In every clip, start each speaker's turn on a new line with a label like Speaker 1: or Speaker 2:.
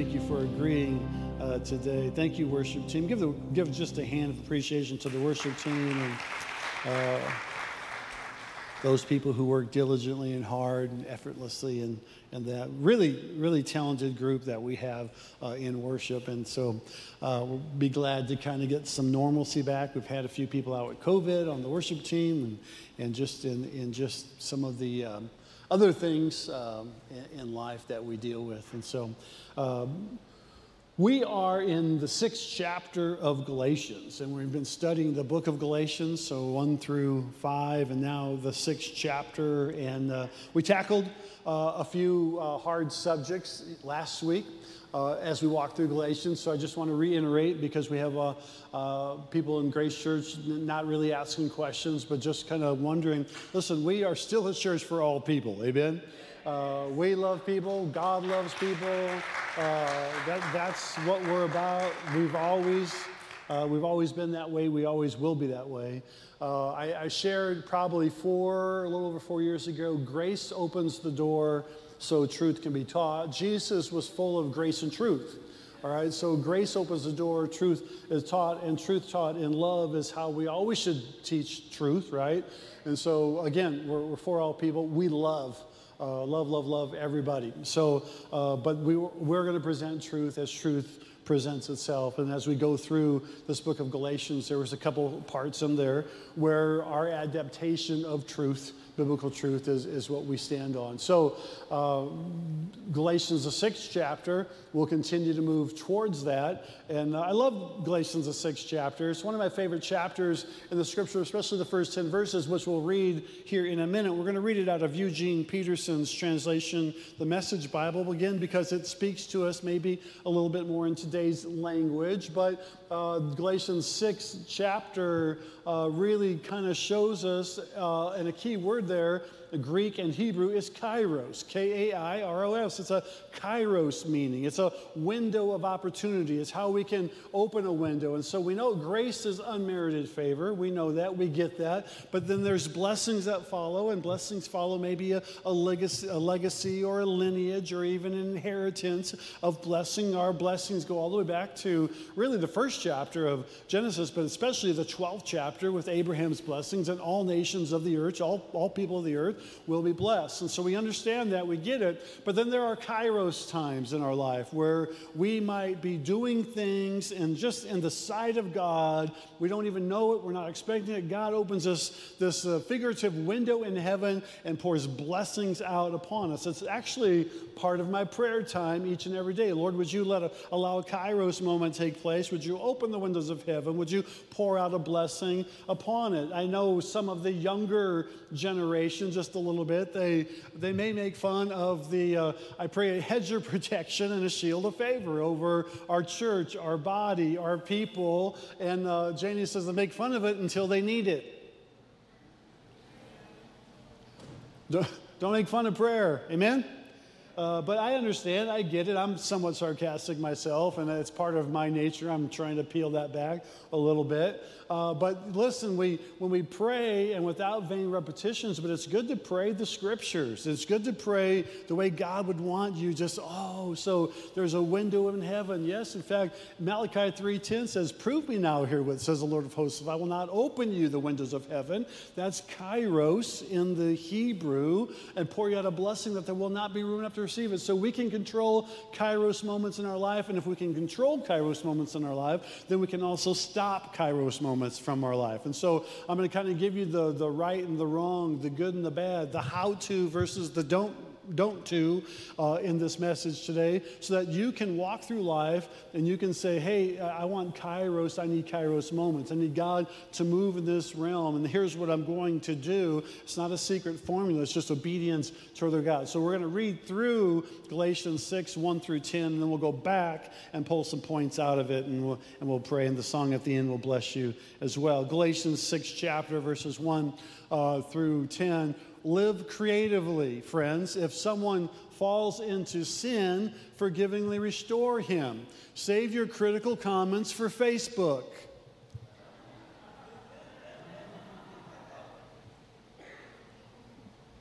Speaker 1: Thank you for agreeing uh, today. Thank you, worship team. Give, the, give just a hand of appreciation to the worship team and uh, those people who work diligently and hard and effortlessly and, and that really, really talented group that we have uh, in worship. And so uh, we'll be glad to kind of get some normalcy back. We've had a few people out with COVID on the worship team and, and just in, in just some of the um, other things um, in, life that we deal with. And so um, we are in the sixth chapter of Galatians, and we've been studying the book of Galatians, so one through five, and now the sixth chapter. And uh, we tackled uh, a few uh, hard subjects last week. Uh, as we walk through Galatians. So I just want to reiterate because we have uh, uh, people in Grace Church not really asking questions, but just kind of wondering listen, we are still a church for all people. Amen? Uh, we love people. God loves people. Uh, that, that's what we're about. We've always, uh, we've always been that way. We always will be that way. Uh, I, I, shared probably four, a little over four years ago. Grace opens the door so truth can be taught. Jesus was full of grace and truth. All right, so grace opens the door, truth is taught, and truth taught in love is how we always should teach truth, right? And so, again, we're, we're for all people. We love uh, love, love, love everybody. So, uh, but we, we're going to present truth as truth presents itself. And as we go through this book of Galatians, there was a couple parts in there where our adaptation of truth biblical truth is, is what we stand on. So, uh, Galatians, the sixth chapter, We'll continue to move towards that. And I love Galatians, the sixth chapter. It's one of my favorite chapters in the scripture, especially the first 10 verses, which we'll read here in a minute. We're going to read it out of Eugene Peterson's translation, the Message Bible, again, because it speaks to us maybe a little bit more in today's language. But uh, Galatians 6 chapter uh, really kind of shows us, uh, and a key word there the Greek and Hebrew is kairos, K A I R O S. It's a kairos meaning. It's a window of opportunity. It's how we can open a window. And so we know grace is unmerited favor. We know that. We get that. But then there's blessings that follow, and blessings follow maybe a, a, legacy, a legacy or a lineage or even an inheritance of blessing. Our blessings go all the way back to really the first chapter of Genesis, but especially the 12th chapter with Abraham's blessings and all nations of the earth, all, all people of the earth will be blessed. And so we understand that, we get it. But then there are kairos times in our life where we might be doing things and just in the sight of God, we don't even know it, we're not expecting it. God opens us this uh, figurative window in heaven and pours blessings out upon us. It's actually part of my prayer time each and every day. Lord, would you let a, allow a kairos moment take place? Would you open the windows of heaven? Would you pour out a blessing upon it? I know some of the younger generation, just just a little bit. They, they may make fun of the, uh, I pray, a hedge of protection and a shield of favor over our church, our body, our people. And uh, Janie says they make fun of it until they need it. Don't make fun of prayer. Amen? Uh, but I understand, I get it. I'm somewhat sarcastic myself, and it's part of my nature. I'm trying to peel that back a little bit. Uh, but listen, we, when we pray and without vain repetitions, but it's good to pray the scriptures. It's good to pray the way God would want you. Just, oh, so there's a window in heaven. Yes, in fact, Malachi 3.10 says, prove me now here what says the Lord of hosts, if I will not open you the windows of heaven. That's kairos in the Hebrew, and pour you out a blessing that there will not be room enough to receive it. So we can control kairos moments in our life, and if we can control kairos moments in our life, then we can also stop kairos moments from our life. And so I'm going to kind of give you the, the right and the wrong, the good and the bad, the how to versus the don't don't to uh, in this message today so that you can walk through life and you can say, hey, I want kairos, I need kairos moments. I need God to move in this realm, and here's what I'm going to do. It's not a secret formula, it's just obedience to other God. So we're going to read through Galatians 6, 1 through 10, and then we'll go back and pull some points out of it, and we'll, and we'll pray, and the song at the end will bless you as well. Galatians 6, chapter, verses 1 uh, through 10 live creatively, friends. If someone falls into sin, forgivingly restore him. Save your critical comments for Facebook.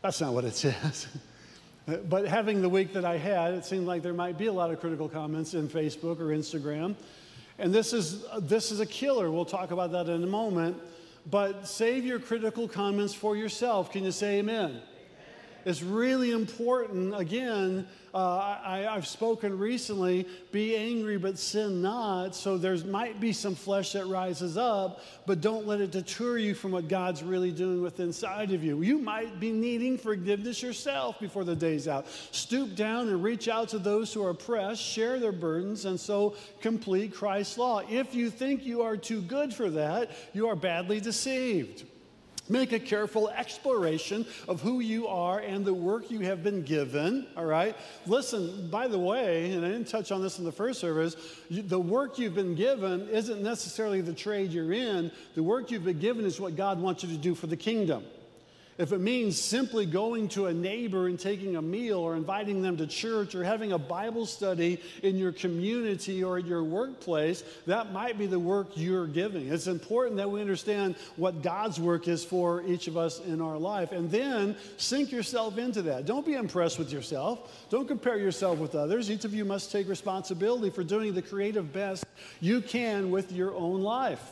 Speaker 1: That's not what it says. But having the week that I had, it seemed like there might be a lot of critical comments in Facebook or Instagram. And this is, this is a killer. We'll talk about that in a moment. But save your critical comments for yourself. Can you say amen? It's really important, again, uh, I, have spoken recently be angry but sin not. So there might be some flesh that rises up, but don't let it deter you from what God's really doing within inside of you. You might be needing forgiveness yourself before the day's out. Stoop down and reach out to those who are oppressed, share their burdens, and so complete Christ's law. If you think you are too good for that, you are badly deceived. Make a careful exploration of who you are and the work you have been given. All right? Listen, by the way, and I didn't touch on this in the first service, the work you've been given isn't necessarily the trade you're in. The work you've been given is what God wants you to do for the kingdom. If it means simply going to a neighbor and taking a meal or inviting them to church or having a Bible study in your community or at your workplace, that might be the work you're giving. It's important that we understand what God's work is for each of us in our life and then sink yourself into that. Don't be impressed with yourself. Don't compare yourself with others. Each of you must take responsibility for doing the creative best you can with your own life.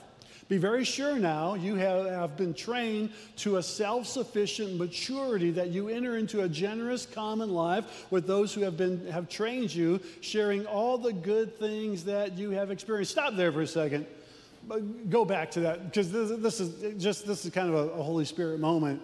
Speaker 1: Be very sure now you have, have been trained to a self sufficient maturity that you enter into a generous common life with those who have, been, have trained you, sharing all the good things that you have experienced. Stop there for a second. Uh, go back to that because this, this, is just this is kind of a, a Holy Spirit moment.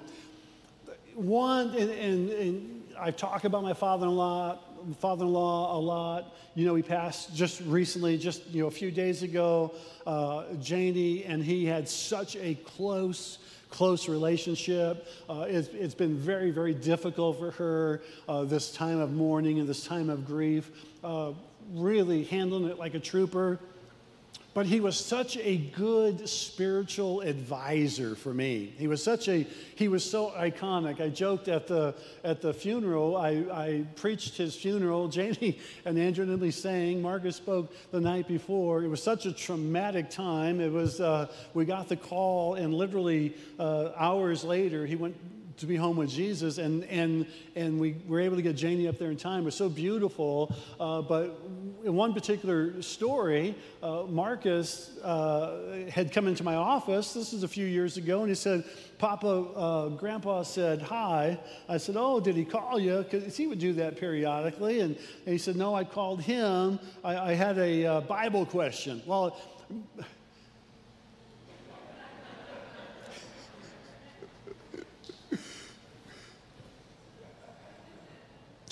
Speaker 1: One, and, and, and I've talked about my father in law father-in-law a lot. You know, he passed just recently, just you know, a few days ago. Uh, Janie and he had such a close close relationship. Uh, it's, it's been very, very difficult for her uh, this time of mourning and this time of grief. Uh, really handling it like a trooper. But he was such a good spiritual advisor for me. He was such a, he was so iconic. I joked at the, at the funeral, I, I preached his funeral. Janie and Andrew and Lily sang. Marcus spoke the night before. It was such a traumatic time. It was, uh, we got the call, and literally uh, hours later, he went to be home with Jesus, and, and, and we were able to get Janie up there in time. It was so beautiful. Uh, but in one particular story, uh, Marcus uh, had come into my office. This is a few years ago, and he said, Papa, uh, Grandpa said hi. I said, Oh, did he call you? Because he would do that periodically. And, and, he said, No, I called him. I, I had a uh, Bible question. Well,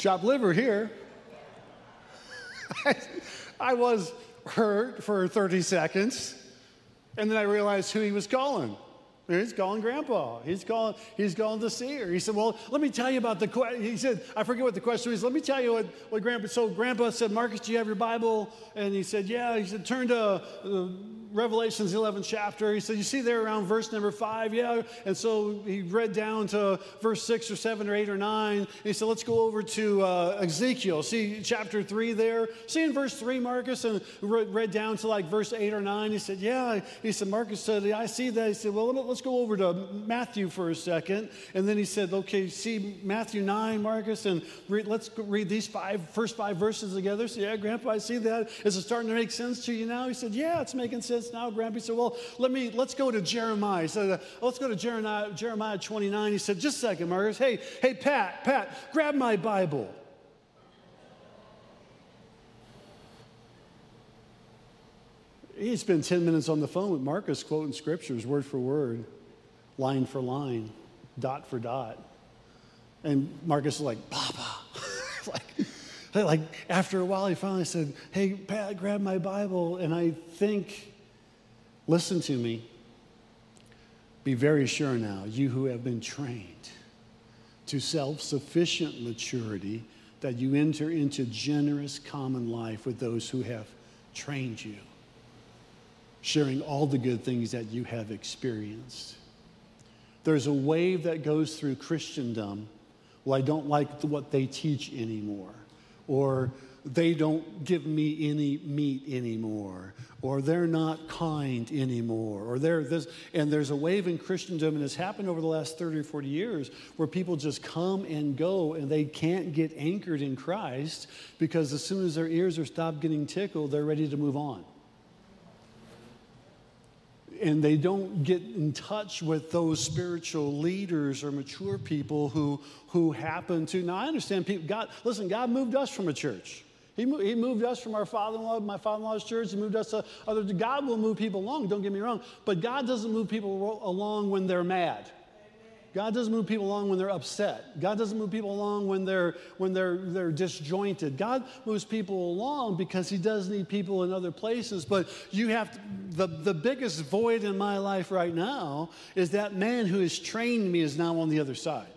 Speaker 1: chopped liver here. I was hurt for 30 seconds, and then I realized who he was calling. He's calling Grandpa. He's calling. He's calling to see her. He said, "Well, let me tell you about the question." He said, "I forget what the question was. Let me tell you what, what Grandpa." So Grandpa said, "Marcus, do you have your Bible?" And he said, "Yeah." He said, "Turn to uh, Revelation's 11th chapter. He said, You see there around verse number five? Yeah. And so he read down to verse six or seven or eight or nine. he said, Let's go over to uh, Ezekiel. See chapter three there? See in verse three, Marcus? And read down to like verse eight or nine. He said, Yeah. He said, Marcus said, I see that. He said, Well, let's go over to Matthew for a second. And then he said, Okay, see Matthew 9, Marcus, and let's read these five, first five verses together. So, yeah, Grandpa, I see that. Is it starting to make sense to you now? He said, Yeah, it's making sense now, Grandpa. He said, Well, let me let's go to Jeremiah. He said, uh, Let's go to Jeremiah, Jeremiah 29. He said, Just a second, Marcus. Hey, hey, Pat, Pat, grab my Bible. He spent 10 minutes on the phone with Marcus quoting scriptures word for word, line for line, dot for dot. And Marcus is like, Papa. like, like after a while, he finally said, Hey, Pat, grab my Bible. And I think, listen to me. Be very sure now, you who have been trained to self sufficient maturity, that you enter into generous common life with those who have trained you, sharing all the good things that you have experienced. There's a wave that goes through Christendom. Well, I don't like what they teach anymore or they don't give me any meat anymore, or they're not kind anymore, or they're this. And there's a wave in Christendom, and it's happened over the last 30 or 40 years, where people just come and go and they can't get anchored in Christ because as soon as their ears are stopped getting tickled, they're ready to move on and they don't get in touch with those spiritual leaders or mature people who, who happen to. Now, I understand people, God, listen, God moved us from a church. He, moved, he moved us from our father-in-law, my father-in-law's church. He moved us to other. God will move people along. Don't get me wrong, but God doesn't move people along when they're mad. God doesn't move people along when they're upset. God doesn't move people along when they're when they're they're disjointed. God moves people along because He does need people in other places. But you have to, the the biggest void in my life right now is that man who has trained me is now on the other side.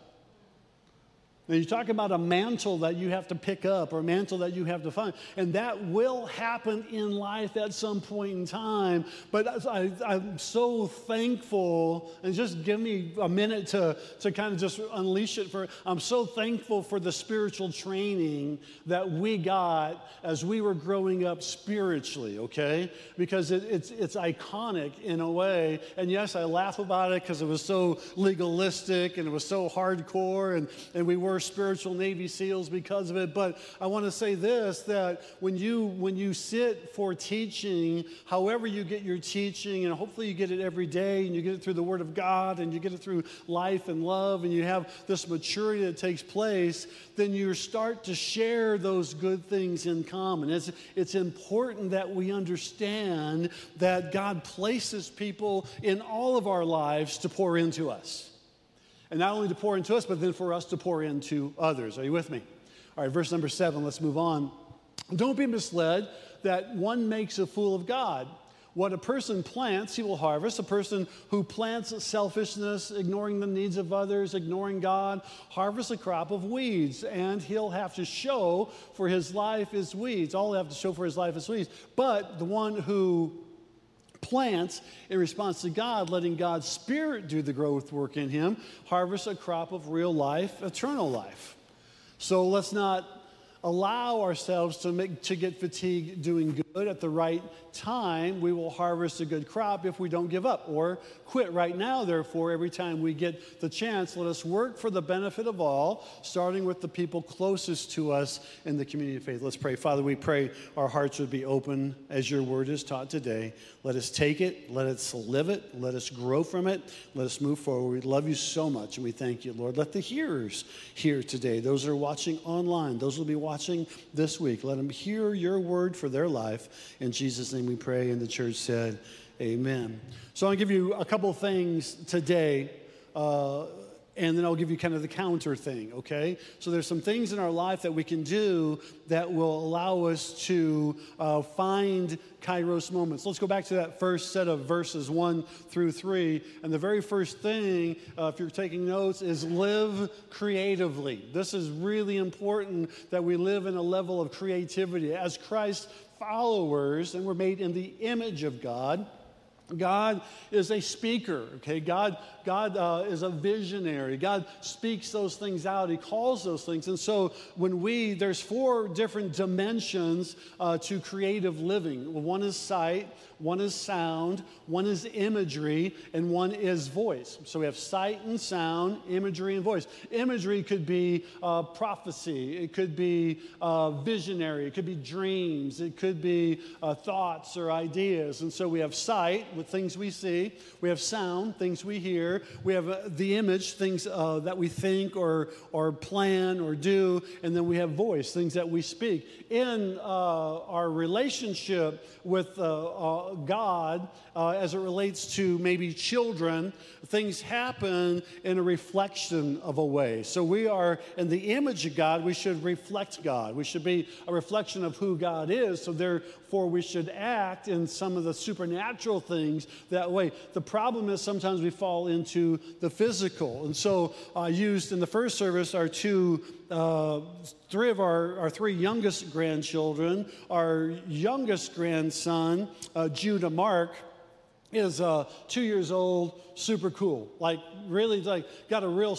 Speaker 1: Now, you talk about a mantle that you have to pick up or a mantle that you have to find, and that will happen in life at some point in time. But I, am so thankful, and just give me a minute to, to kind of just unleash it for. I'm so thankful for the spiritual training that we got as we were growing up spiritually, okay? Because it, it's, it's iconic in a way. And yes, I laugh about it because it was so legalistic and it was so hardcore, and, and we were spiritual Navy SEALs because of it. But I want to say this that when you when you sit for teaching, however you get your teaching, and hopefully you get it every day, and you get it through the Word of God, and you get it through life and love, and you have this maturity that takes place, then you start to share those good things in common. It's, it's important that we understand that God places people in all of our lives to pour into us. And not only to pour into us, but then for us to pour into others. Are you with me? All right, verse number seven, let's move on. Don't be misled that one makes a fool of God. What a person plants, he will harvest. A person who plants selfishness, ignoring the needs of others, ignoring God, harvests a crop of weeds, and he'll have to show for his life is weeds. All he'll have to show for his life is weeds. But the one who plants in response to God, letting God's Spirit do the growth work in him, harvest a crop of real life, eternal life. So let's not allow ourselves to, make, to get fatigued doing good at the right time, we will harvest a good crop if we don't give up or quit right now. Therefore, every time we get the chance, let us work for the benefit of all, starting with the people closest to us in the community of faith. Let's pray. Father, we pray our hearts would be open as your word is taught today. Let us take it, let us live it, let us grow from it, let us move forward. We love you so much and we thank you, Lord. Let the hearers hear today, those that are watching online, those will be watching this week, let them hear your word for their life. In Jesus' name we pray. And the church said, Amen. So I'll give you a couple things today. Uh, and then I'll give you kind of the counter thing, okay? So there's some things in our life that we can do that will allow us to uh, find kairos moments. Let's go back to that first set of verses one through three. And the very first thing, uh, if you're taking notes, is live creatively. This is really important that we live in a level of creativity. As Christ followers, and we're made in the image of God. God is a speaker, okay? God, God uh, is a visionary. God speaks those things out. He calls those things. And so when we, there's four different dimensions uh, to creative living. One is sight, one is sound, one is imagery, and one is voice. So we have sight and sound, imagery and voice. Imagery could be uh, prophecy, it could be uh, visionary, it could be dreams, it could be uh, thoughts or ideas. And so we have sight with things we see, we have sound, things we hear, we have uh, the image, things uh, that we think or, or plan or do, and then we have voice, things that we speak. In uh, our relationship with God uh, as it relates to maybe children, things happen in a reflection of a way. So we are in the image of God, we should reflect God. We should be a reflection of who God is. So therefore, we should act in some of the supernatural things that way. The problem is sometimes we fall into the physical. And so, uh, used in the first service are two three of our, our three youngest grandchildren, our youngest grandson, uh, Judah Mark, is uh, two years old, super cool. Like, really, like, got a real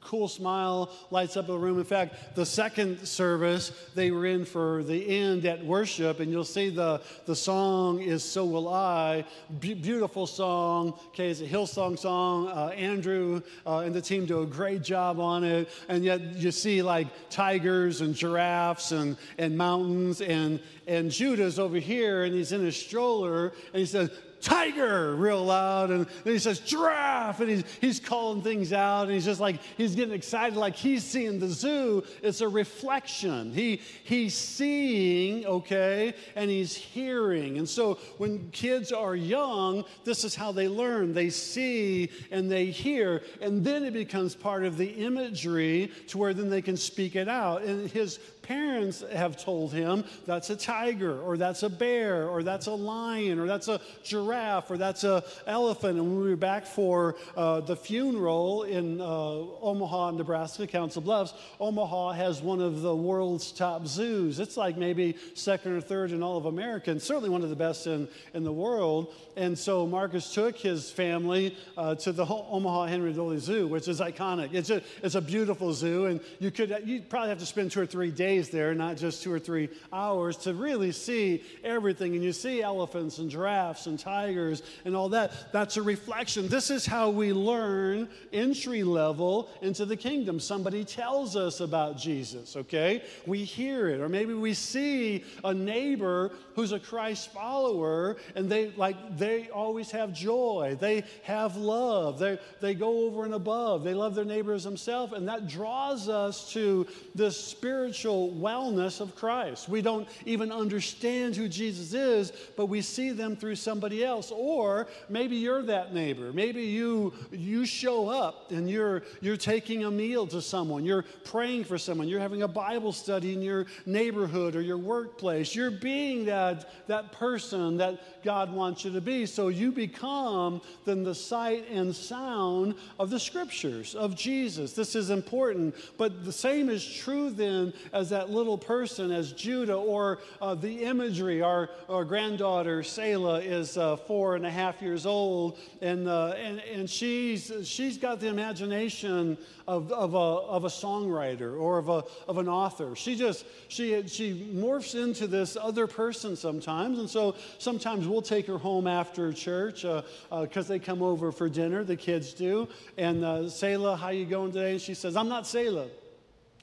Speaker 1: cool smile, lights up the room. In fact, the second service they were in for the end at worship, and you'll see the, the song is So Will I. Be- beautiful song. Okay, it's a Hillsong song. Uh, Andrew uh, and the team do a great job on it. And yet, you see like tigers and giraffes and, and mountains, and, and Judah's over here, and he's in a stroller, and he says, tiger real loud. And then he says giraffe. And he's, he's calling things out. And he's just like he's getting excited like he's seeing the zoo. It's a reflection. He he's seeing okay and he's hearing. And so when kids are young this is how they learn. They see and they hear. And then it becomes part of the imagery to where then they can speak it out. And his parents have told him that's a tiger or that's a bear or that's a lion or that's a giraffe or that's a elephant. And when we were back for uh, the funeral in uh, Omaha, Nebraska, Council Bluffs, Omaha has one of the world's top zoos. It's like maybe second or third in all of America, and certainly one of the best in, in the world. And so Marcus took his family uh, to the Omaha Henry Doorly Zoo, which is iconic. It's a, it's a beautiful zoo, and you could you probably have to spend two or three days there, not just two or three hours, to really see everything. And you see elephants and giraffes and tigers and all that. That's a reflection. This is how we learn entry level into the kingdom. Somebody tells us about Jesus, okay? We hear it, or maybe we see a neighbor who's a Christ follower and they like they always have joy. They have love. They they go over and above. They love their neighbors themselves and that draws us to this spiritual wellness of Christ. We don't even understand who Jesus is, but we see them through somebody else. Or maybe you're that neighbor. Maybe you you show up and you're you're taking a meal to someone. You're praying for someone. You're having a Bible study in your neighborhood or your workplace. You're being that that person that God wants you to be. So you become then the sight and sound of the scriptures of Jesus. This is important, but the same is true then as that little person, as Judah, or uh, the imagery. Our, our granddaughter, Selah, is uh, four and a half years old, and, uh, and, and she's, she's got the imagination of, of, a, of a songwriter or of, a, of an author. She just, she, she morphs into this other person sometimes, and so sometimes we'll take her home after church because uh, uh, they come over for dinner, the kids do, and uh, Selah, how you going today? And she says, I'm not Selah.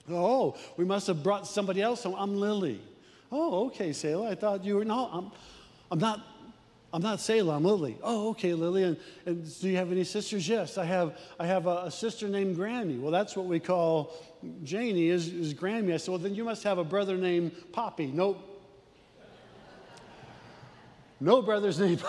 Speaker 1: Oh, we must have brought somebody else home. I'm Lily. Oh, okay, Selah. I thought you were, no, I'm, I'm not. I'm not Selah, I'm Lily. Oh, okay, Lily. And, and, do you have any sisters? Yes, I have. I have a, a sister named Grammy. Well, that's what we call Janie is, is Grammy. I said, well, then you must have a brother named Poppy. Nope. No brothers named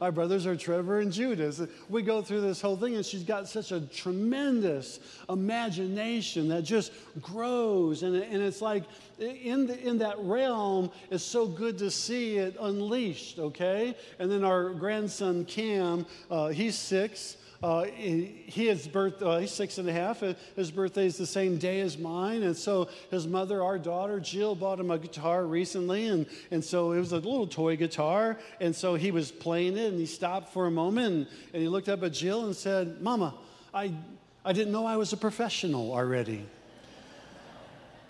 Speaker 1: My brothers are Trevor and Judas. We go through this whole thing, and she's got such a tremendous imagination that just grows. And, and it's like in, the, in that realm, it's so good to see it unleashed, okay? And then our grandson, Cam, uh, he's six. Uh, he, his birth, uh, he's six and a half. Uh, his birthday is the same day as mine. And so his mother, our daughter, Jill, bought him a guitar recently. And, and so it was a little toy guitar. And so he was playing it and he stopped for a moment and, and he looked up at Jill and said, Mama, I, I didn't know I was a professional already.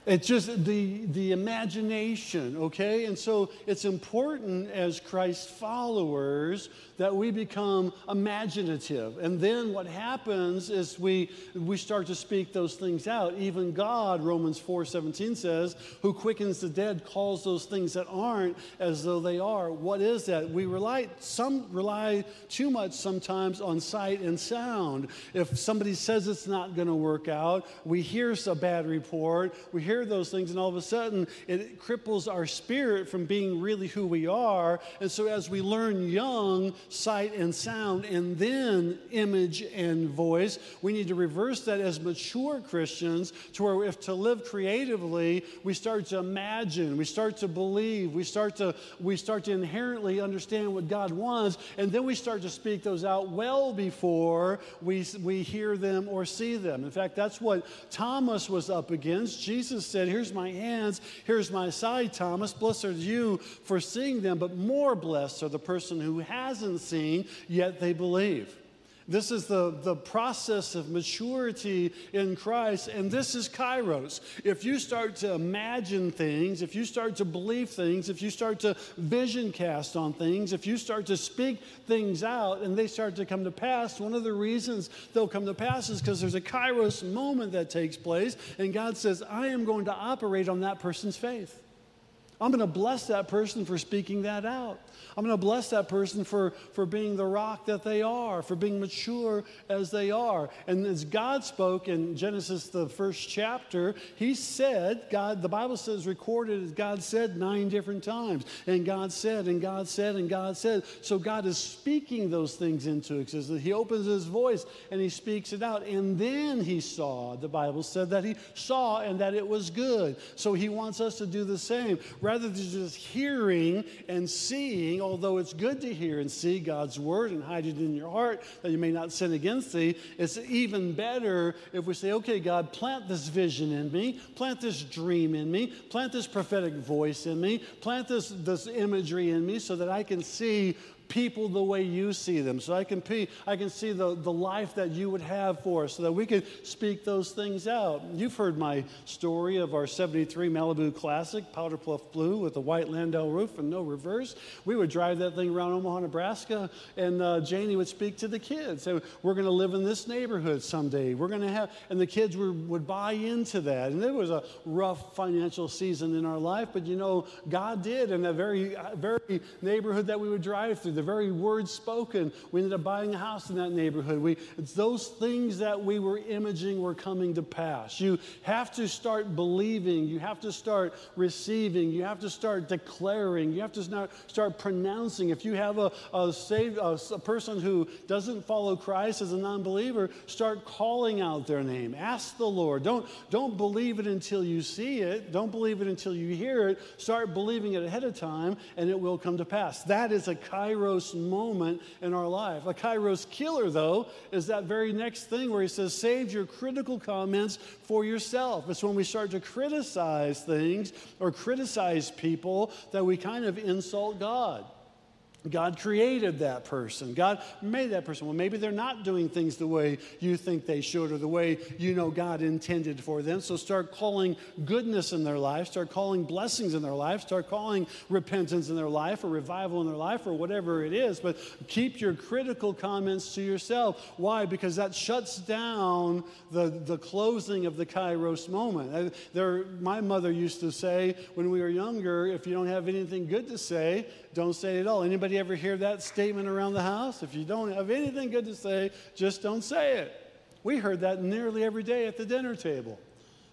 Speaker 1: It's just the, the imagination, okay? And so it's important as Christ followers that we become imaginative. And then what happens is we, we start to speak those things out. Even God, Romans 4 17 says, who quickens the dead calls those things that aren't as though they are. What is that? We rely, some rely too much sometimes on sight and sound. If somebody says it's not going to work out, we hear a bad report, we hear those things, and all of a sudden it cripples our spirit from being really who we are. And so as we learn young, sight and sound, and then image and voice. We need to reverse that as mature Christians to where if to live creatively, we start to imagine, we start to believe, we start to we start to inherently understand what God wants, and then we start to speak those out well before we, we hear them or see them. In fact, that's what Thomas was up against. Jesus Jesus said, Here's my hands, here's my side, Thomas. Blessed are you for seeing them, but more blessed are the person who hasn't seen, yet they believe. This is the, the process of maturity in Christ, and this is kairos. If you start to imagine things, if you start to believe things, if you start to vision cast on things, if you start to speak things out and they start to come to pass, one of the reasons they'll come to pass is because there's a kairos moment that takes place, and God says, I am going to operate on that person's faith. I'm going to bless that person for speaking that out. I'm going to bless that person for, for being the rock that they are, for being mature as they are. And as God spoke in Genesis, the first chapter, He said, God, the Bible says recorded as God said nine different times. And God said, and God said, and God said. So God is speaking those things into existence. He opens His voice and He speaks it out. And then He saw, the Bible said that He saw and that it was good. So He wants us to do the same. Rather than just hearing and seeing, although it's good to hear and see God's word and hide it in your heart that you may not sin against thee, it's even better if we say, okay, God, plant this vision in me, plant this dream in me, plant this prophetic voice in me, plant this, this imagery in me so that I can see people the way you see them. So I can, I can see the, the life that you would have for us so that we can speak those things out. You've heard my story of our 73 Malibu Classic, Powder Puff Blue with a white Landau roof and no reverse. We would drive that thing around Omaha, Nebraska, and uh, Janie would speak to the kids. Say, we're going to live in this neighborhood someday. We're going to have, and the kids were, would buy into that. And it was a rough financial season in our life, but you know, God did in that very, very neighborhood that we would drive through the very words spoken. We ended up buying a house in that neighborhood. We, it's those things that we were imaging were coming to pass. You have to start believing. You have to start receiving. You have to start declaring. You have to start, pronouncing. If you have a, a, saved, a, a person who doesn't follow Christ as a non believer, start calling out their name. Ask the Lord. Don't, don't believe it until you see it. Don't believe it until you hear it. Start believing it ahead of time, and it will come to pass. That is a Kairos kairos moment in our life. A kairos killer, though, is that very next thing where he says, save your critical comments for yourself. It's when we start to criticize things or criticize people that we kind of insult God. God created that person. God made that person. Well, maybe they're not doing things the way you think they should or the way you know God intended for them. So start calling goodness in their life, start calling blessings in their life, start calling repentance in their life or revival in their life or whatever it is. But keep your critical comments to yourself. Why? Because that shuts down the, the closing of the kairos moment. Uh, there, my mother used to say when we were younger, if you don't have anything good to say, don't say it at all. Anybody ever hear that statement around the house? If you don't have anything good to say, just don't say it. We heard that nearly every day at the dinner table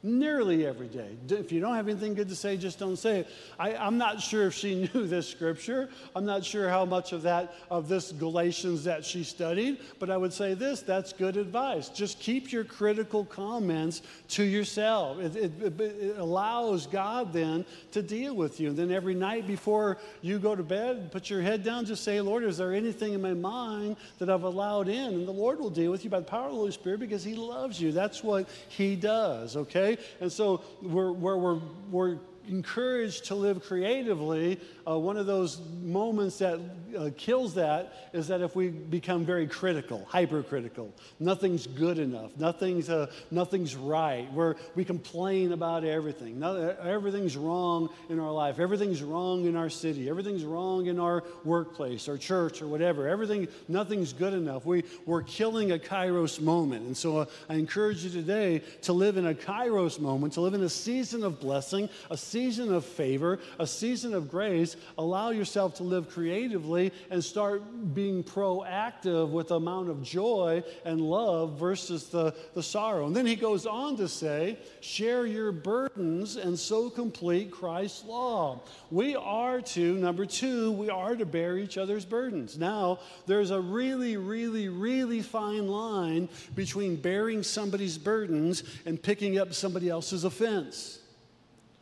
Speaker 1: nearly every day. If you don't have anything good to say, just don't say it. I, am not sure if she knew this scripture. I'm not sure how much of that, of this Galatians that she studied, but I would say this that's good advice. Just keep your critical comments to yourself. It, it, it allows God then to deal with you. And then every night before you go to bed, put your head down, just say, Lord, is there anything in my mind that I've allowed in? And the Lord will deal with you by the power of the Holy Spirit because He loves you. That's what He does, okay? And so we're, we're, we're, we're encouraged to live creatively, uh, one of those moments that uh, kills that is that if we become very critical, hypercritical, nothing's good enough, nothing's, uh, nothing's right, where we complain about everything, no, everything's wrong in our life, everything's wrong in our city, everything's wrong in our workplace or church or whatever, everything, nothing's good enough. We, we're killing a kairos moment. And so uh, I encourage you today to live in a kairos moment, to live in a season of blessing, a season of favor, a season of grace, allow yourself to live creatively and start being proactive with the amount of joy and love versus the, the sorrow. And then he goes on to say, share your burdens and so complete Christ's law. We are to, number two, we are to bear each other's burdens. Now, there's a really, really, really fine line between bearing somebody's burdens and picking up somebody else's offense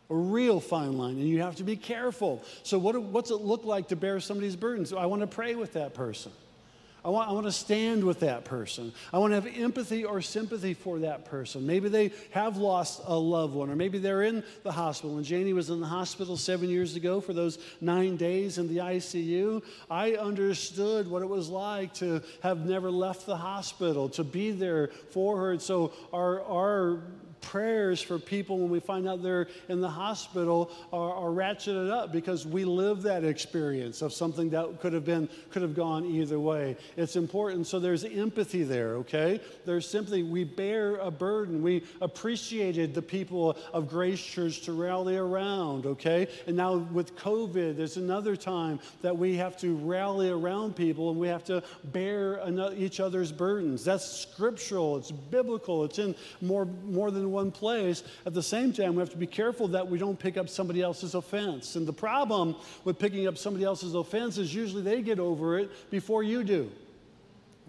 Speaker 1: a real fine line, and you have to be careful. So, what, what's it look like to bear somebody's burdens? I want to pray with that person. I want, I want to stand with that person. I want to have empathy or sympathy for that person. Maybe they have lost a loved one, or maybe they're in the hospital. When Janie was in the hospital seven years ago for those nine days in the ICU, I understood what it was like to have never left the hospital, to be there for her. And so our, our prayers for people when we find out they're in the hospital are, are ratcheted up because we live that experience of something that could have been could have gone either way. It's important. So there's empathy there okay? There's simply we bear a burden. We appreciated the people of grace church to rally around okay? And now with covid there's another time that we have to rally around people and we have to bear each other's burdens. That's scriptural. It's biblical. It's in more more than one place. At the same time, we have to be careful that we don't pick up somebody else's offense. And the problem with picking up somebody else's offense is usually they get over it before you do.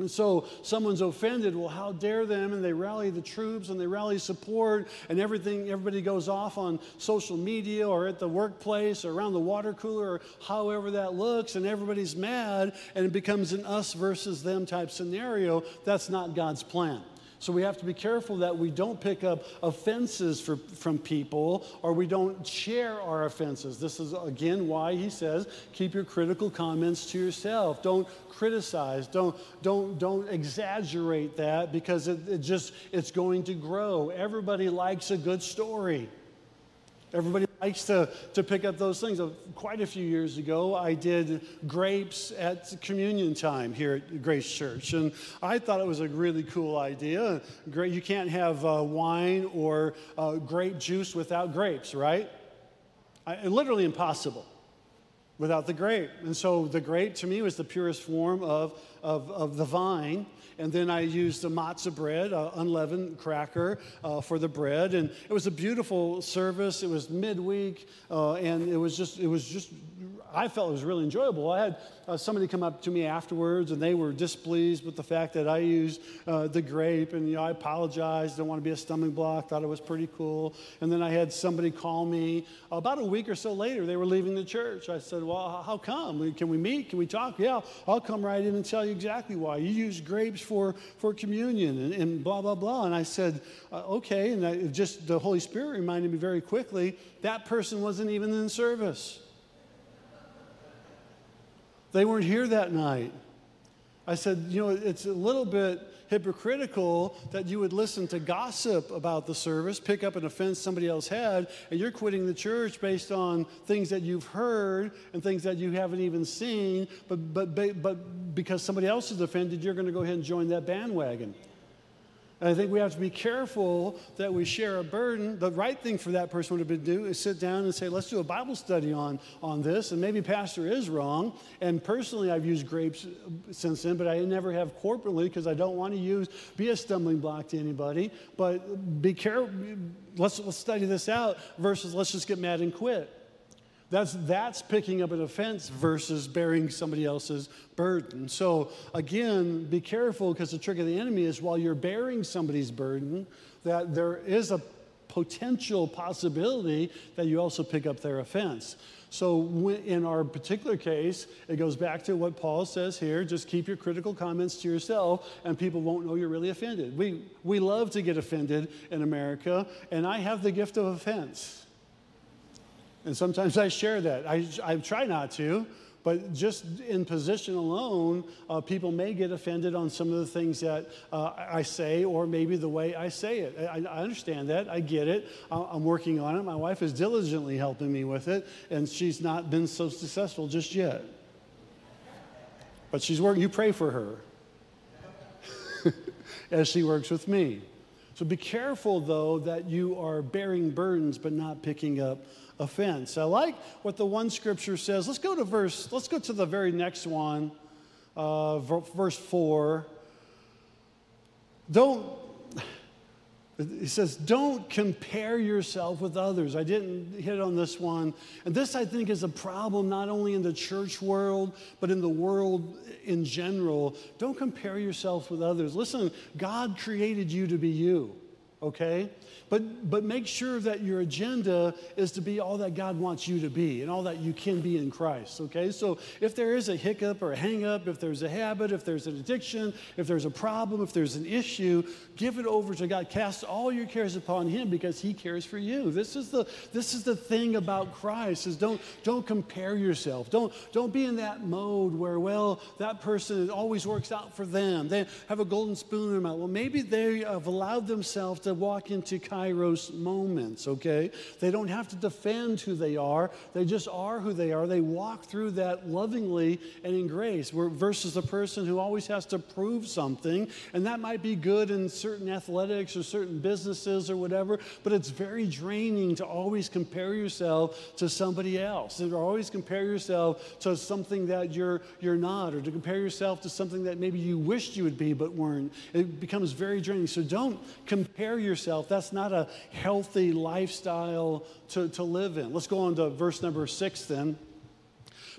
Speaker 1: And so someone's offended. Well, how dare them? And they rally the troops and they rally support, and everything, everybody goes off on social media or at the workplace or around the water cooler or however that looks, and everybody's mad, and it becomes an us versus them type scenario. That's not God's plan. So we have to be careful that we don't pick up offenses for, from people or we don't share our offenses. This is again why he says keep your critical comments to yourself. Don't criticize. Don't don't don't exaggerate that because it, it just it's going to grow. Everybody likes a good story. Everybody likes to, to pick up those things. Uh, quite a few years ago, I did grapes at communion time here at Grace Church. And I thought it was a really cool idea. Great, you can't have uh, wine or uh, grape juice without grapes, right? I, literally impossible without the grape. And so the grape to me was the purest form of, of, of the vine. And then I used the matzah bread, uh, unleavened cracker uh, for the bread. And it was a beautiful service. It was midweek, uh, and it was just, it was just, I felt it was really enjoyable. I had uh, somebody come up to me afterwards, and they were displeased with the fact that I used uh, the grape, and you know, I apologized. Don't want to be a stumbling block. Thought it was pretty cool. And then I had somebody call me about a week or so later. They were leaving the church. I said, "Well, how come? Can we meet? Can we talk?" Yeah, I'll come right in and tell you exactly why. You used grapes for for communion, and, and blah blah blah. And I said, uh, "Okay." And I, just the Holy Spirit reminded me very quickly that person wasn't even in service. They weren't here that night. I said, you know, it's a little bit hypocritical that you would listen to gossip about the service, pick up an offense somebody else had, and you're quitting the church based on things that you've heard and things that you haven't even seen, but, but, but because somebody else is offended, you're going to go ahead and join that bandwagon. And I think we have to be careful that we share a burden. The right thing for that person would have been to do is sit down and say, let's do a Bible study on, on this. And maybe Pastor is wrong. And personally, I've used grapes uh, since then, but I never have corporately because I don't want to use, be a stumbling block to anybody. But be careful. Let's, let's study this out versus let's just get mad and quit. That's, that's picking up an offense versus bearing somebody else's burden. So, again, be careful because the trick of the enemy is while you're bearing somebody's burden, that there is a potential possibility that you also pick up their offense. So, in our particular case, it goes back to what Paul says here just keep your critical comments to yourself, and people won't know you're really offended. We, we love to get offended in America, and I have the gift of offense. And sometimes I share that. I, I try not to, but just in position alone, uh, people may get offended on some of the things that uh, I say or maybe the way I say it. I, I understand that. I get it. I'm working on it. My wife is diligently helping me with it, and she's not been so successful just yet. But she's working. You pray for her as she works with me. So be careful, though, that you are bearing burdens but not picking up offense. I like what the one scripture says. Let's go to verse, let's go to the very next one, uh, verse 4. Don't, he says, don't compare yourself with others. I didn't hit on this one. And this, I think, is a problem not only in the church world, but in the world in general. Don't compare yourself with others. Listen, God created you to be you. Okay? But, but make sure that your agenda is to be all that God wants you to be and all that you can be in Christ, okay? So if there is a hiccup or a hang up, if there's a habit, if there's an addiction, if there's a problem, if there's an issue, give it over to God. Cast all your cares upon Him because He cares for you. This is the, this is the thing about Christ is don't, don't compare yourself. Don't, don't be in that mode where, well, that person, always works out for them. They have a golden spoon in their mouth. Well, maybe they have allowed themselves to walk into kairos moments, okay? They don't have to defend who they are, they just are who they are. They walk through that lovingly and in grace, versus the person who always has to prove something. And that might be good in certain athletics or certain businesses or whatever, but it's very draining to always compare yourself to somebody else, to always compare yourself to something that you're, you're not, or to compare yourself to something that maybe you wished you would be but weren't. It becomes very draining. So don't compare yourself. That's not a healthy lifestyle to, to live in. Let's go on to verse number six then.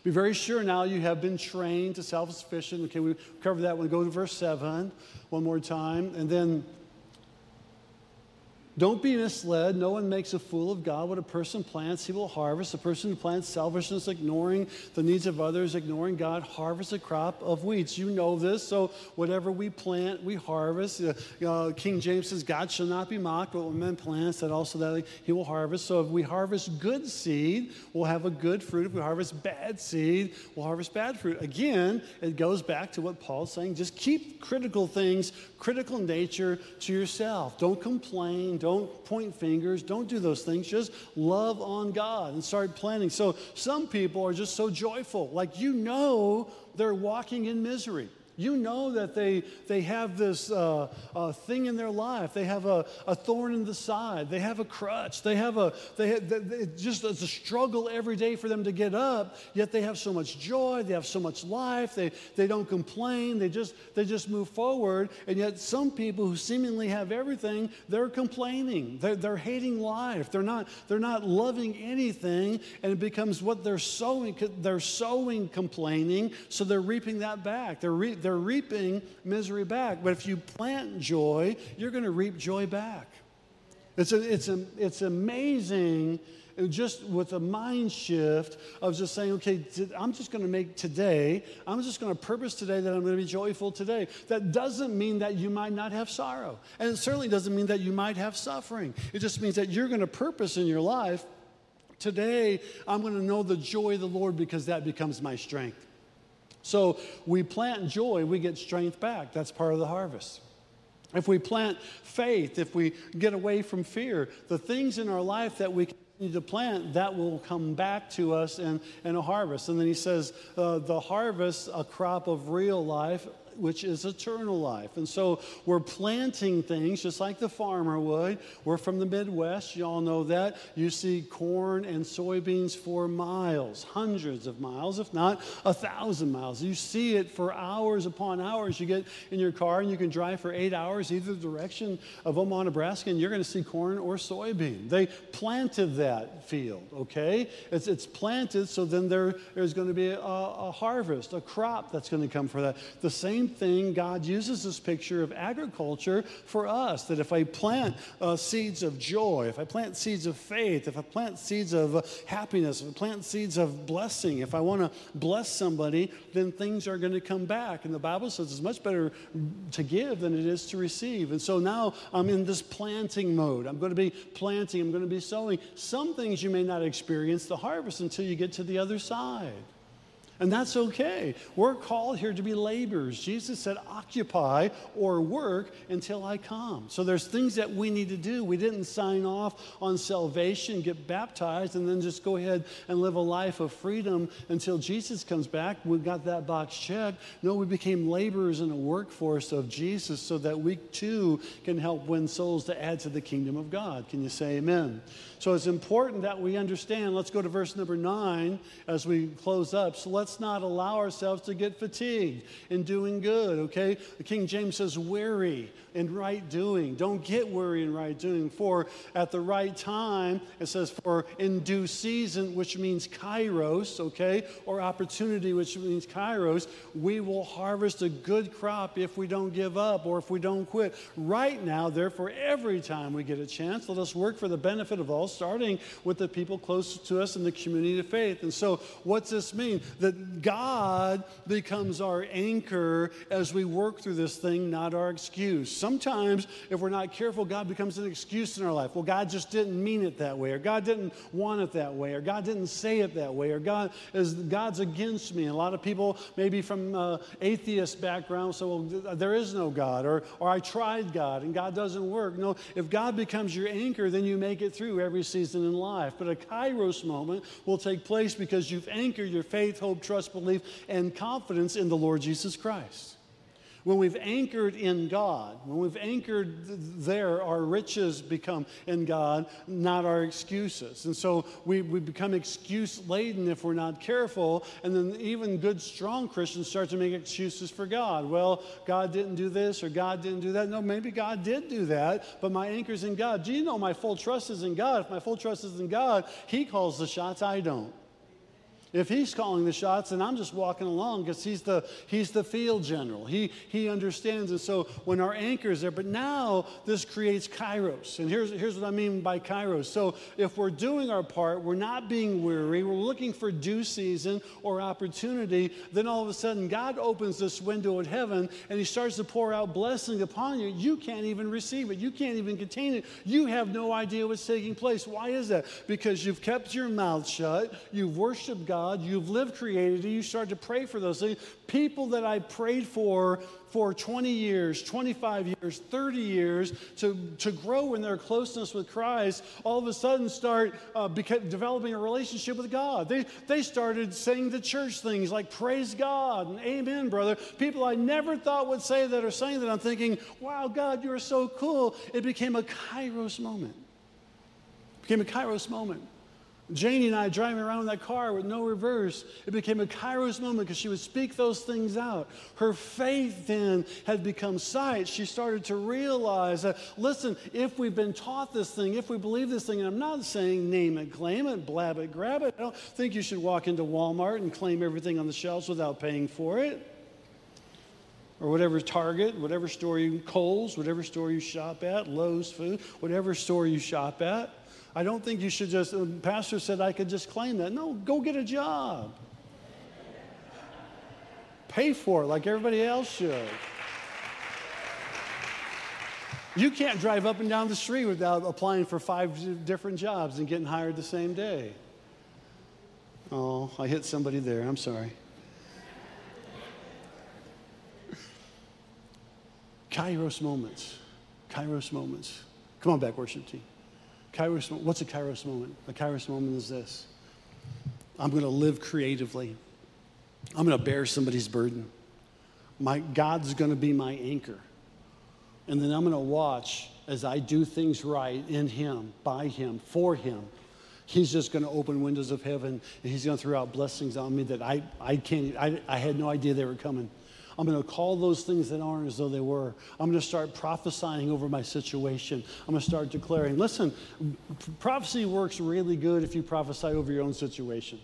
Speaker 1: Be very sure now you have been trained to self sufficient. Okay, we covered that one. Go to verse 7 one more time. And then don't be misled. No one makes a fool of God. What a person plants, he will harvest. A person who plants selfishness, ignoring the needs of others, ignoring God, harvests a crop of weeds. You know this. So whatever we plant, we harvest. Uh, uh, King James says, God shall not be mocked. What man plants, that also that he will harvest. So if we harvest good seed, we'll have a good fruit. If we harvest bad seed, we'll harvest bad fruit. Again, it goes back to what Paul's saying. Just keep critical things, critical nature to yourself. Don't complain. Don't point fingers. Don't do those things. Just love on God and start planning. So some people are just so joyful. Like you know they're walking in misery. You know that they, they have this uh, uh, thing in their life. They have a, a thorn in the side. They have a crutch. They have a, they, they just it's a struggle every day for them to get up, yet they have so much joy. They have so much life. They, they don't complain. They just, they just move forward. And yet some people who seemingly have everything, they're complaining. They're, they're hating life. They're not, they're not loving anything. And it becomes what they're sowing. They're sowing complaining, so they're reaping that back. They're, re, they're they're reaping misery back. But if you plant joy, you're going to reap joy back. It's, a, it's, a, it's amazing uh, just with a mind shift of just saying, okay, I'm just going to make today, I'm just going to purpose today that I'm going to be joyful today. That doesn't mean that you might not have sorrow. And it certainly doesn't mean that you might have suffering. It just means that you're going to purpose in your life today, I'm going to know the joy of the Lord because that becomes my strength. So we plant joy, we get strength back. That's part of the harvest. If we plant faith, if we get away from fear, the things in our life that we continue to plant, that will come back to us in, in a harvest. And then he says, uh, the harvest, a crop of real life, which is eternal life. And so we're planting things just like the farmer would. We're from the Midwest, you all know that. You see corn and soybeans for miles, hundreds of miles, if not a thousand miles. You see it for hours upon hours. You get in your car and you can drive for eight hours either direction of Omaha, Nebraska, and you're going to see corn or soybean. They planted that field, okay? It's, it's planted, so then there, there's going to be a, a harvest, a crop that's going to come for that. The same thing, God uses this picture of agriculture for us. That if I plant uh, seeds of joy, if I plant seeds of faith, if I plant seeds of uh, happiness, if I plant seeds of blessing, if I want to bless somebody, then things are going to come back. And the Bible says it's much better to give than it is to receive. And so now I'm in this planting mode. I'm going to be planting, I'm going to be sowing. Some things you may not experience the harvest until you get to the other side. And that's okay. We're called here to be laborers. Jesus said, occupy or work until I come. So there's things that we need to do. We didn't sign off on salvation, get baptized, and then just go ahead and live a life of freedom until Jesus comes back. We got that box checked. No, we became laborers in a workforce of Jesus so that we too can help win souls to add to the kingdom of God. Can you say amen? So it's important that we understand. Let's go to verse number nine as we close up. So let's let's not allow ourselves to get fatigued in doing good, okay? The King James says, weary in right doing. Don't get weary in right doing. For at the right time, it says, for in due season, which means kairos, okay, or opportunity, which means kairos, we will harvest a good crop if we don't give up or if we don't quit. Right now, therefore, every time we get a chance, let us work for the benefit of all, starting with the people closest to us in the community of faith. And so, what's this mean? That God becomes our anchor as we work through this thing, not our excuse sometimes, if we're not careful, God becomes an excuse in our life. Well, God just didn't mean it that way, or God didn't want it that way, or God didn't say it that way, or God is God's against me. And a lot of people, maybe from uh, atheist background, say, well, there is no God, or or I tried God and God doesn't work. No, if God becomes your anchor, then you make it through every season in life. But a Kairos moment will take place because you've anchored your faith, hope, trust, belief, and confidence in the Lord Jesus Christ. When we've anchored in God, when we've anchored there, our riches become in God, not our excuses. And so we, we become excuse laden if we're not careful. And then even good, strong Christians start to make excuses for God. Well, God didn't do this or God didn't do that. No, maybe God did do that, but my anchor's in God. Do you know my full trust is in God? If my full trust is in God, He calls the shots, I don't. If he's calling the shots, then I'm just walking along because he's the, he's the field general. He, he understands. And so when our anchor is there, but now this creates kairos. And here's, here's what I mean by kairos. So if we're doing our part, we're not being weary, we're looking for due season or opportunity, then all of a sudden God opens this window in heaven and he starts to pour out blessing upon you. You can't even receive it, you can't even contain it. You have no idea what's taking place. Why is that? Because you've kept your mouth shut, you've worshiped God God, you've lived created, you start to pray for those things. People that I prayed for for 20 years, 25 years, 30 years to, to grow in their closeness with Christ, all of a sudden start uh, beca- developing a relationship with God. They, they started saying the church things like, Praise God and Amen, brother. People I never thought would say that are saying that. I'm thinking, Wow, God, you're so cool. It became a kairos moment. It became a kairos moment. Janie and I driving around in that car with no reverse, it became a kairos moment because she would speak those things out. Her faith then had become sight. She started to realize that, listen, if we've been taught this thing, if we believe this thing, and I'm not saying name it, claim it, blab it, grab it. I don't think you should walk into Walmart and claim everything on the shelves without paying for it. Or whatever Target, whatever store you, Kohl's, whatever store you shop at, Lowe's Food, whatever store you shop at. I don't think you should just, uh, pastor said I could just claim that. No, go get a job. Pay for it like everybody else should. You can't drive up and down the street without applying for five different jobs and getting hired the same day. Oh, I hit somebody there. I'm sorry. Kairos moments. Kairos moments. Come on back, worship team. Kairos, what's a Kairos moment? A Kairos moment is this I'm going to live creatively, I'm going to bear somebody's burden. My, God's going to be my anchor. And then I'm going to watch as I do things right in Him, by Him, for Him. He's just going to open windows of heaven and He's going to throw out blessings on me that I, I can't, I, I had no idea they were coming. I'm going to call those things that aren't as though they were. I'm going to start prophesying over my situation. I'm going to start declaring. Listen, prophecy works really good if you prophesy over your own situation.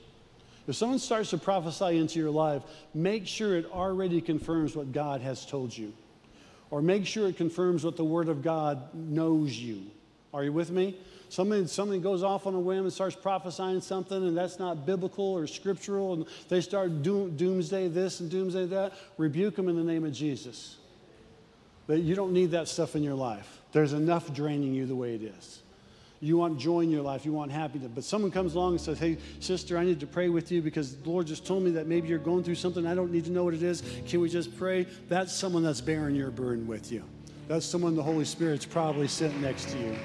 Speaker 1: If someone starts to prophesy into your life, make sure it already confirms what God has told you. Or make sure it confirms what the Word of God knows you. Are you with me? Somebody, somebody goes off on a whim and starts prophesying something, and that's not biblical or scriptural, and they start doom, doomsday this and doomsday that. Rebuke them in the name of Jesus. But you don't need that stuff in your life. There's enough draining you the way it is. You want joy in your life, you want happiness. But someone comes along and says, Hey, sister, I need to pray with you because the Lord just told me that maybe you're going through something. I don't need to know what it is. Can we just pray? That's someone that's bearing your burden with you. That's someone the Holy Spirit's probably sitting next to you.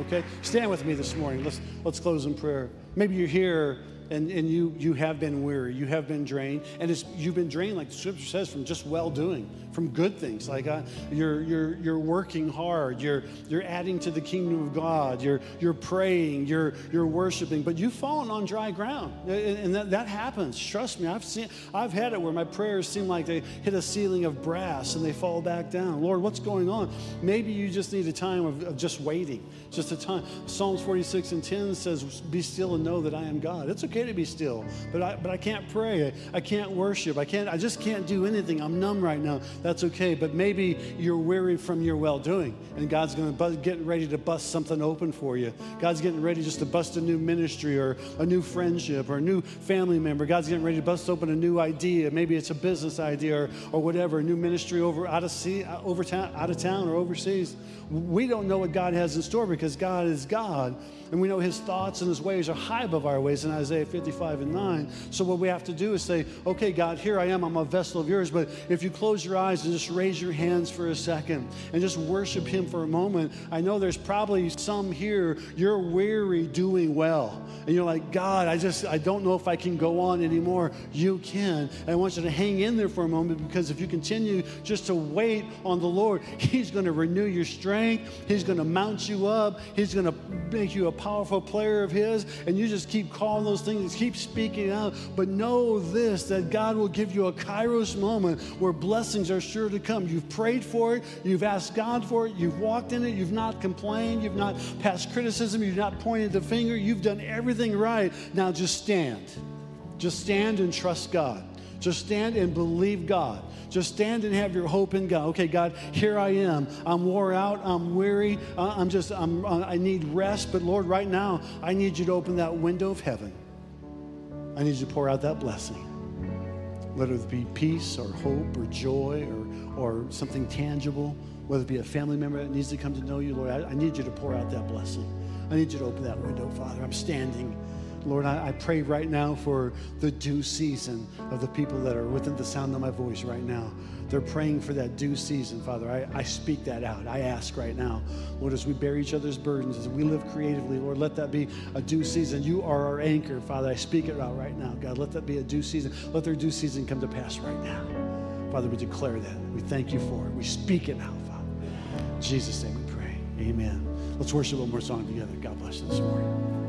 Speaker 1: Okay? Stand with me this morning. Let's, let's close in prayer. Maybe you're here and, and you, you have been weary, you have been drained, and you've been drained, like the scripture says, from just well doing, from good things. Like uh, you're, you're, you're working hard, you're, you're adding to the kingdom of God, you're, you're praying, you're, you're worshiping, but you've fallen on dry ground. And, and that, that happens. Trust me, I've, seen, I've had it where my prayers seem like they hit a ceiling of brass and they fall back down. Lord, what's going on? Maybe you just need a time of, of just waiting, just a time. Psalms 46 and 10 says, Be still and know that I am God. It's okay to be still, but I, but I can't pray. I can't worship. I, can't, I just can't do anything. I'm numb right now. That's okay. But maybe you're weary from your well doing, and God's going to get ready to bust something open for you. God's getting ready just to bust a new ministry or a new friendship or a new family member. God's getting ready to bust open a new idea. Maybe it's a business idea or, or whatever, a new ministry over out of sea, over town, out of town or overseas. We don't know what God has in store because God is God and we know his thoughts and his ways are high above our ways in Isaiah 55 and 9. So what we have to do is say, okay, God, here I am. I'm a vessel of yours. But if you close your eyes and just raise your hands for a second and just worship him for a moment, I know there's probably some here, you're weary doing well. And you're like, God, I just, I don't know if I can go on anymore. You can. And I want you to hang in there for a moment because if you continue just to wait on the Lord, he's going to renew your strength. He's going to mount you up. He's going to make you a powerful player of His, and you just keep calling those things, keep speaking out. But know this that God will give you a kairos moment where blessings are sure to come. You've prayed for it, you've asked God for it, you've walked in it, you've not complained, you've not passed criticism, you've not pointed the finger, you've done everything right. Now just stand. Just stand and trust God. Just stand and believe God. Just stand and have your hope in God. Okay, God, here I am. I'm wore out. I'm weary. Uh, I'm just, I'm, uh, I need rest. But Lord, right now, I need you to open that window of heaven. I need you to pour out that blessing. Whether it be peace or hope or joy or, or something tangible, whether it be a family member that needs to come to know you, Lord, I, I need you to pour out that blessing. I need you to open that window, Father. I'm standing. Lord, I, I, pray right now for the due season of the people that are within the sound of my voice right now. They're praying for that due season, Father. I, I speak that out. I ask right now, Lord, as we bear each other's burdens, as we live creatively, Lord, let that be a due season. You are our anchor, Father. I speak it out right now. God, let that be a due season. Let their due season come to pass right now. Father, we declare that. We thank you for it. We speak it out, Father. In Jesus' name we pray. Amen. Let's worship one more song together. God bless you this morning.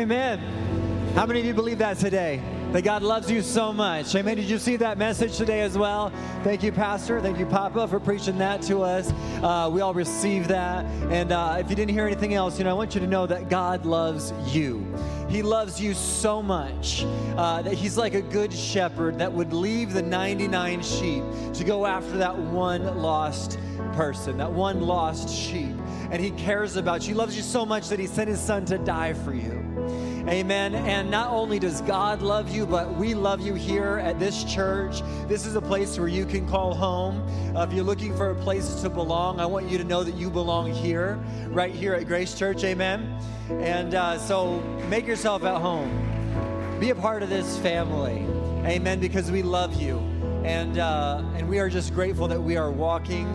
Speaker 2: Amen. How many of you believe that today? That God loves you so much. Amen. Did you see that message today as well? Thank you, Pastor. Thank you, Papa, for preaching that to us. Uh, we all received that. And uh, if you didn't hear anything else, you know, I want you to know that God loves you. He loves you so much uh, that He's like a good shepherd that would leave the 99 sheep to go after that one lost person, that one lost sheep. And He cares about you. He loves you so much that He sent His Son to die for you. Amen. And not only does God love you, but we love you here at this church. This is a place where you can call home. Uh, if you're looking for a place to belong, I want you to know that you belong here, right here at Grace Church. Amen. And uh, so make yourself at home. Be a part of this family. Amen. Because we love you. And, uh, and we are just grateful that we are walking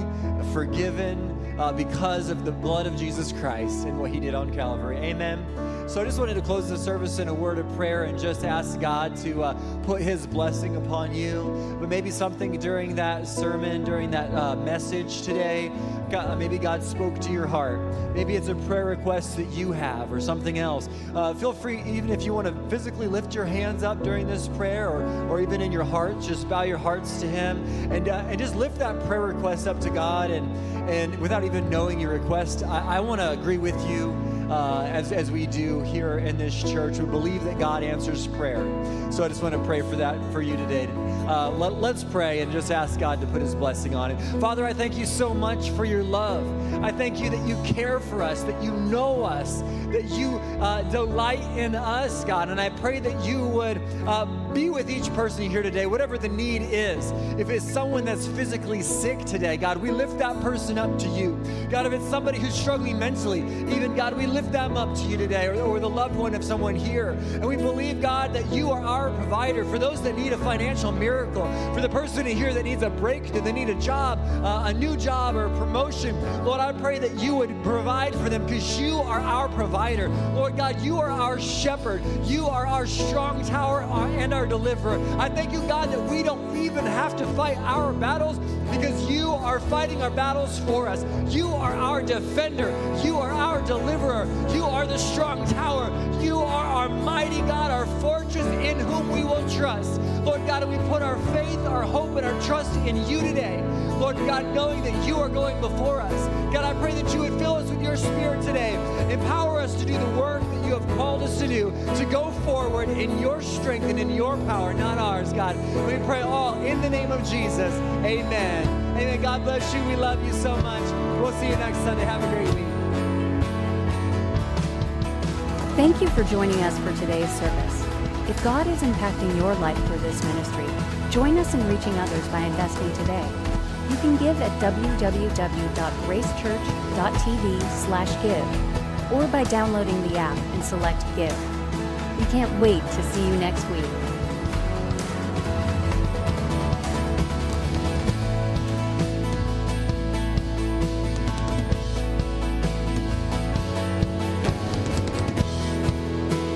Speaker 2: forgiven uh, because of the blood of Jesus Christ and what he did on Calvary. Amen. So I just wanted to close the service in a word of prayer and just ask God to uh, put his blessing upon you. But maybe something during that sermon, during that uh, message today, God, maybe God spoke to your heart. Maybe it's a prayer request that you have or something else. Uh, feel free, even if you want to physically lift your hands up during this prayer or, or even in your heart, just bow your hearts to him and, uh, and just lift that prayer request up to God. And, and without even knowing your request, I, I want to agree with you uh, as, as we do here in this church. We believe that God answers prayer. So I just want to pray for that for you today. Uh, let, let's pray and just ask God to put his blessing on it. Father, I thank you so much for your love. I thank you that you care for us, that you know us, that you uh, delight in us, God. And I pray that you would uh, be with each person here today, whatever the need is. If it's someone that's physically sick today, God, we lift that person up to you. God, if it's somebody who's struggling mentally, even God, we lift them up to you today, or, or the loved one of someone here. And we believe, God, that you are our provider for those that need a financial miracle, for the person here that needs a breakthrough, they need a job, uh, a new job, or a promotion. Lord, I pray that you would provide for them because you are our provider. Lord God, you are our shepherd. You are our strong tower uh, and our deliverer. I thank you, God, that we don't even have to fight our battles because you are fighting our battles for us. You are our defender. You are our deliverer. You are the strong tower. You are our mighty God. Our fortress in whom we will trust. Lord God, we put our faith, our hope, and our trust in you today. Lord God, knowing that you are going before us. God, I pray that you would fill us with your spirit today. Empower us to do the work that you have called us to do, to go forward in your strength and in your power, not ours, God. We pray all in the name of Jesus. Amen. Amen. God bless you. We love you so much. We'll see you next Sunday. Have a great week.
Speaker 3: Thank you for joining us for today's service. If God is impacting your life through this ministry, join us in reaching others by investing today. You can give at www.gracechurch.tv slash give or by downloading the app and select give. We can't wait to see you next week.